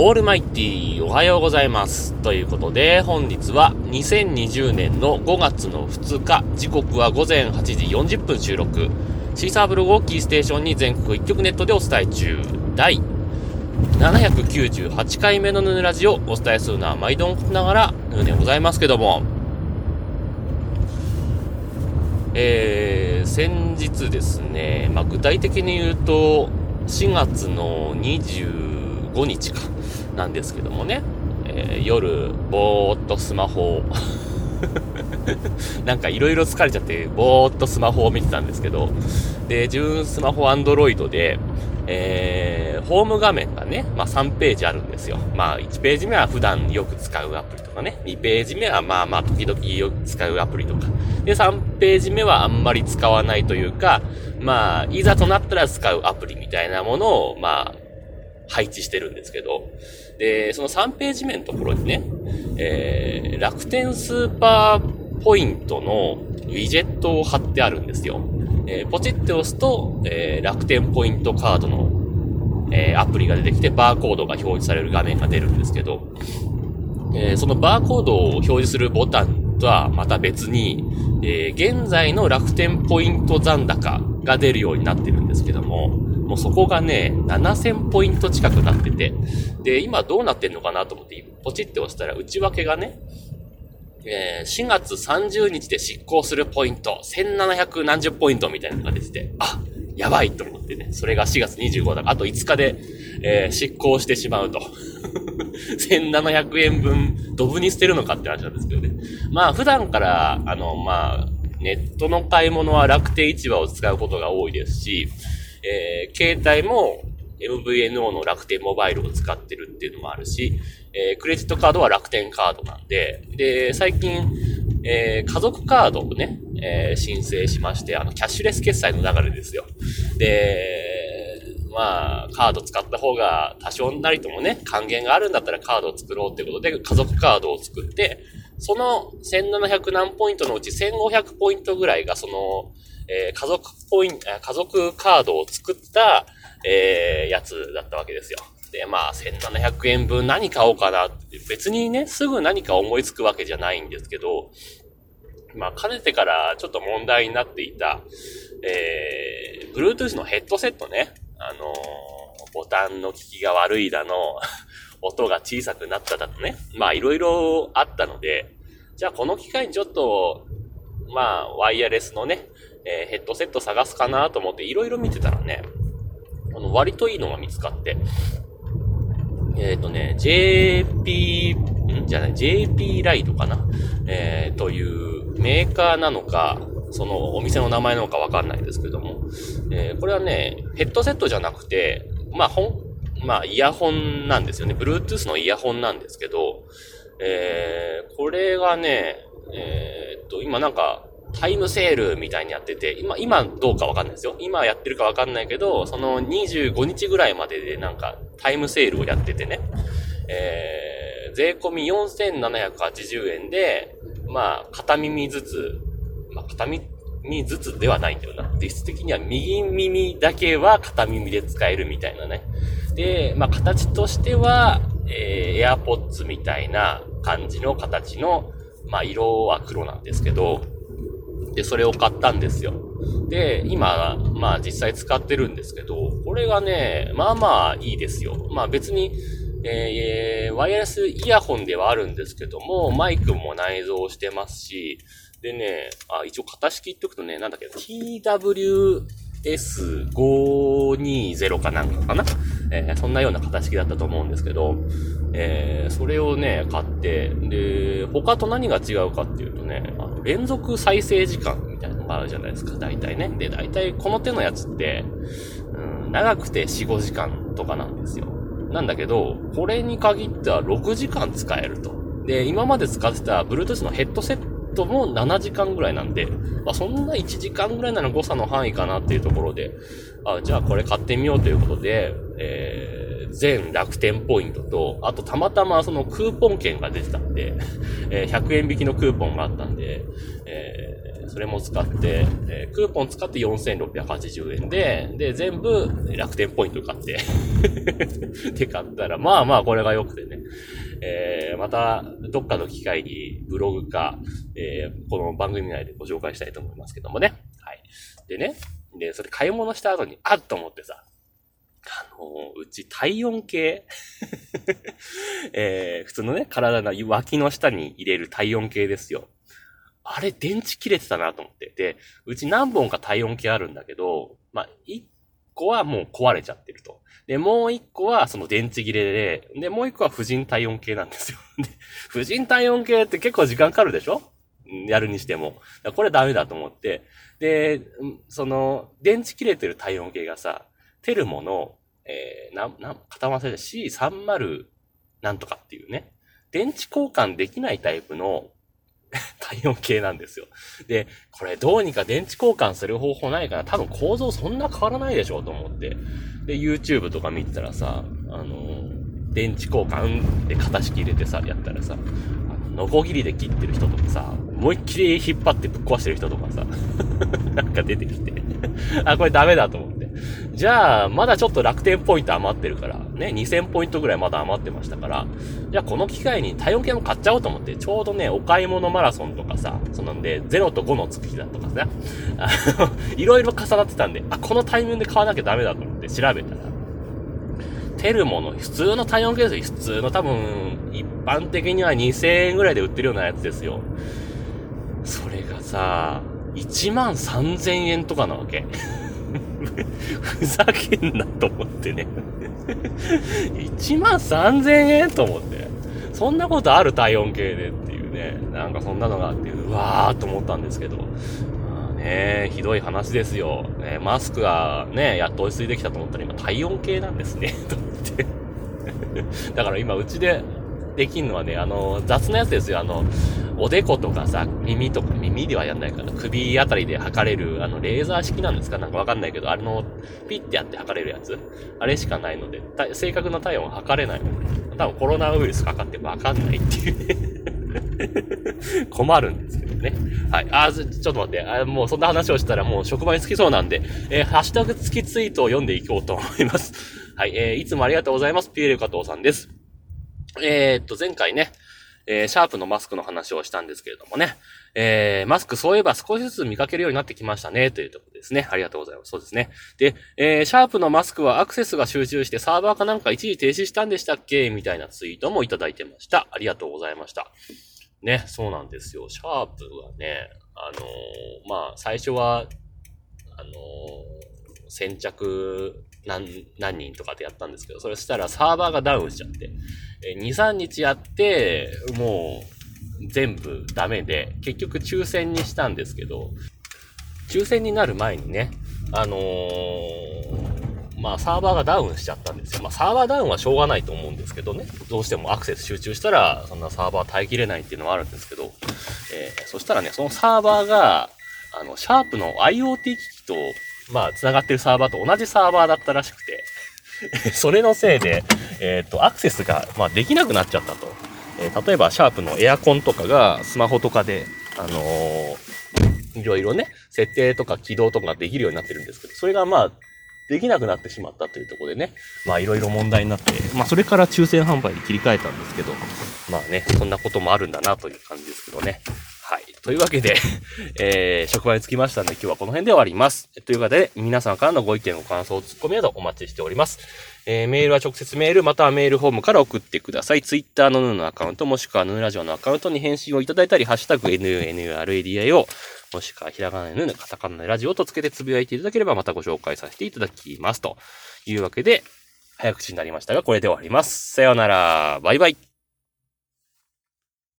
オールマイティーおはようございます。ということで、本日は2020年の5月の2日、時刻は午前8時40分収録。シーサーブログをキーステーションに全国一曲ネットでお伝え中。第798回目のヌーラジオお伝えするのは毎度ながらヌでございますけども、えー、先日ですね、まあ、具体的に言うと、4月の25日か。なんですけどもね、えー、夜、ぼーっとスマホを。なんかいろいろ疲れちゃって、ぼーっとスマホを見てたんですけど、で、自分スマホアンドロイドで、えー、ホーム画面がね、まあ3ページあるんですよ。まあ1ページ目は普段よく使うアプリとかね、2ページ目はまあまあ時々よく使うアプリとか、で3ページ目はあんまり使わないというか、まあいざとなったら使うアプリみたいなものを、まあ配置してるんですけど、で、その3ページ目のところにね、えー、楽天スーパーポイントのウィジェットを貼ってあるんですよ。えー、ポチって押すと、えー、楽天ポイントカードの、えー、アプリが出てきて、バーコードが表示される画面が出るんですけど、えー、そのバーコードを表示するボタンとはまた別に、えー、現在の楽天ポイント残高が出るようになってるんですけども、もうそこがね、7000ポイント近くなってて、で、今どうなってんのかなと思って、ポチって押したら内訳がね、えー、4月30日で執行するポイント、1700何十ポイントみたいなのが出てて、あ、やばいと思ってね、それが4月25だから、あと5日で、えー、執行してしまうと。1700円分、ドブに捨てるのかって話なんですけどね。まあ、普段から、あの、まあ、ネットの買い物は楽天市場を使うことが多いですし、えー、携帯も MVNO の楽天モバイルを使ってるっていうのもあるし、えー、クレジットカードは楽天カードなんで、で、最近、えー、家族カードをね、えー、申請しまして、あの、キャッシュレス決済の流れですよ。で、まあ、カード使った方が多少なりともね、還元があるんだったらカードを作ろうってことで、家族カードを作って、その1700何ポイントのうち1500ポイントぐらいがその、えー、家族ポイント、家族カードを作った、えー、やつだったわけですよ。で、まあ、1700円分何買おうかなって、別にね、すぐ何か思いつくわけじゃないんですけど、まあ、かねてからちょっと問題になっていた、えー、Bluetooth のヘッドセットね、あのー、ボタンの効きが悪いだの、音が小さくなっただとね、まあ、いろいろあったので、じゃあこの機会にちょっと、まあ、ワイヤレスのね、えー、ヘッドセット探すかなと思っていろいろ見てたらね、あの、割といいのが見つかって、えっ、ー、とね、JP、ん？じゃない、JP ライトかな？えー、というメーカーなのか、そのお店の名前なのかわかんないですけども、えー、これはね、ヘッドセットじゃなくて、まあ、本、まあ、イヤホンなんですよね。Bluetooth のイヤホンなんですけど、えー、これがね、えー、っと、今なんか、タイムセールみたいにやってて、今、今どうかわかんないですよ。今やってるかわかんないけど、その25日ぐらいまででなんかタイムセールをやっててね、えー、税込み4780円で、まあ、片耳ずつ、まあ、片耳ずつではないんだよな。実質的には右耳だけは片耳で使えるみたいなね。で、まあ、形としては、えー、AirPods みたいな感じの形の、まあ、色は黒なんですけど、で、それを買ったんですよ。で、今、まあ実際使ってるんですけど、これがね、まあまあいいですよ。まあ別に、えー、ワイヤレスイヤホンではあるんですけども、マイクも内蔵してますし、でね、あ、一応型式言っとくとね、なんだっけ、TWS520 かなんかかなえー、そんなような型式だったと思うんですけど、えー、それをね、買って、で、他と何が違うかっていうとね、あの連続再生時間みたいなのがあるじゃないですか、大体ね。で、大体この手のやつって、うん、長くて4、5時間とかなんですよ。なんだけど、これに限っては6時間使えると。で、今まで使ってた Bluetooth のヘッドセットも7時間ぐらいなんで、まあ、そんな1時間ぐらいなら誤差の範囲かなっていうところで、あ、じゃあこれ買ってみようということで、えー、全楽天ポイントと、あとたまたまそのクーポン券が出てたんで、えー、100円引きのクーポンがあったんで、えー、それも使って、えー、クーポン使って4680円で、で、全部楽天ポイント買ってで、買ったら、まあまあこれが良くてね。えー、また、どっかの機会にブログか、えー、この番組内でご紹介したいと思いますけどもね。はい。でね、で、それ買い物した後に、あっと思ってさ、あのうち体温計 えー、普通のね、体の脇の下に入れる体温計ですよ。あれ、電池切れてたなと思って。で、うち何本か体温計あるんだけど、まあ、1個はもう壊れちゃってると。で、もう1個はその電池切れで、で、もう1個は婦人体温計なんですよ。で、婦人体温計って結構時間かかるでしょ？やるにしても。これダメだと思って。で、その、電池切れてる体温計がさ、テルモの、えー、な、な、固ませで C30 なんとかっていうね、電池交換できないタイプの 体温計なんですよ。で、これどうにか電池交換する方法ないかな多分構造そんな変わらないでしょうと思って。で、YouTube とか見てたらさ、あの、電池交換で型式入れてさ、やったらさ、あのノコギリで切ってる人とかさ、思いっきり引っ張ってぶっ壊してる人とかさ、なんか出てきて あ、これダメだと思って。じゃあ、まだちょっと楽天ポイント余ってるから、ね、2000ポイントぐらいまだ余ってましたから、じゃあこの機会に体温計も買っちゃおうと思って、ちょうどね、お買い物マラソンとかさ、そのんで、0と5の月日だとかさ、いろいろ重なってたんで、あ、このタイミングで買わなきゃダメだと思って調べたら、テルモの普通の体温計ですよ。普通の多分、一般的には2000円ぐらいで売ってるようなやつですよ。それがさ、1万3000円とかなわけ。ふざけんなと思ってね1万3000円と思って。そんなことある体温計でっていうね。なんかそんなのがあって、うわーと思ったんですけど。まあね、ひどい話ですよ。ね、マスクがね、やっと落ち着いてきたと思ったら今体温計なんですね。と思って。だから今うちでできんのはね、あの、雑なやつですよ。あの、おでことかさ、耳とか、耳ではやんないから、首あたりで測れる、あの、レーザー式なんですか？なんかわかんないけど、あれの、ピッてやって測れるやつ？あれしかないので、正確な体温は測れない、多分コロナウイルスかかってわかんないっていうね困るんですけどね。はい。あ、ちょっと待って。あもうそんな話をしたらもう職場に着きそうなんで、えー、ハッシュタグ付きツイートを読んでいこうと思います。はい。えー、いつもありがとうございます。ピエール加藤さんです。えー、っと、前回ね、えー、シャープのマスクの話をしたんですけれどもね、えー、マスクそういえば少しずつ見かけるようになってきましたね、というところですね。ありがとうございます。そうですね。で、えー、シャープのマスクはアクセスが集中してサーバーかなんか一時停止したんでしたっけ？みたいなツイートもいただいてました。ありがとうございました。ね、そうなんですよ。シャープはね、あのー、まあ、最初は、あの、先着何、何人とかでやったんですけど、それしたらサーバーがダウンしちゃって、え2、3日やって、もう全部ダメで、結局抽選にしたんですけど、抽選になる前にね、あのー、まあサーバーがダウンしちゃったんですよ。まあサーバーダウンはしょうがないと思うんですけどね。どうしてもアクセス集中したら、そんなサーバー耐えきれないっていうのはあるんですけど、えー、そしたらね、そのサーバーが、あの、シャープの IoT 機器とまあ、繋がってるサーバーと同じサーバーだったらしくて それのせいで、えっ、ー、と、アクセスが、まあ、できなくなっちゃったと。えー、例えば、シャープのエアコンとかがスマホとかで、あのー、いろいろね、設定とか起動とかができるようになってるんですけど、それがまあ、できなくなってしまったというところでね、まあいろいろ問題になって、まあそれから抽選販売に切り替えたんですけど、まあね、そんなこともあるんだなという感じですけどね。というわけで えー、職場に着きましたので今日はこの辺で終わります。というわけで、皆さんからのご意見、ご感想、ツッコミなどお待ちしております。えー、メールは直接メール、またはメールフォームから送ってください。ツイッターのヌーのアカウント、もしくはヌーラジオのアカウントに返信をいただいたり、ハッシュタグ NNRADIO、もしくはひらがなのヌー、カタカナのラジオとつけてつぶやいていただければまたご紹介させていただきます。というわけで、早口になりましたが、これで終わります。さようなら。バイバイ。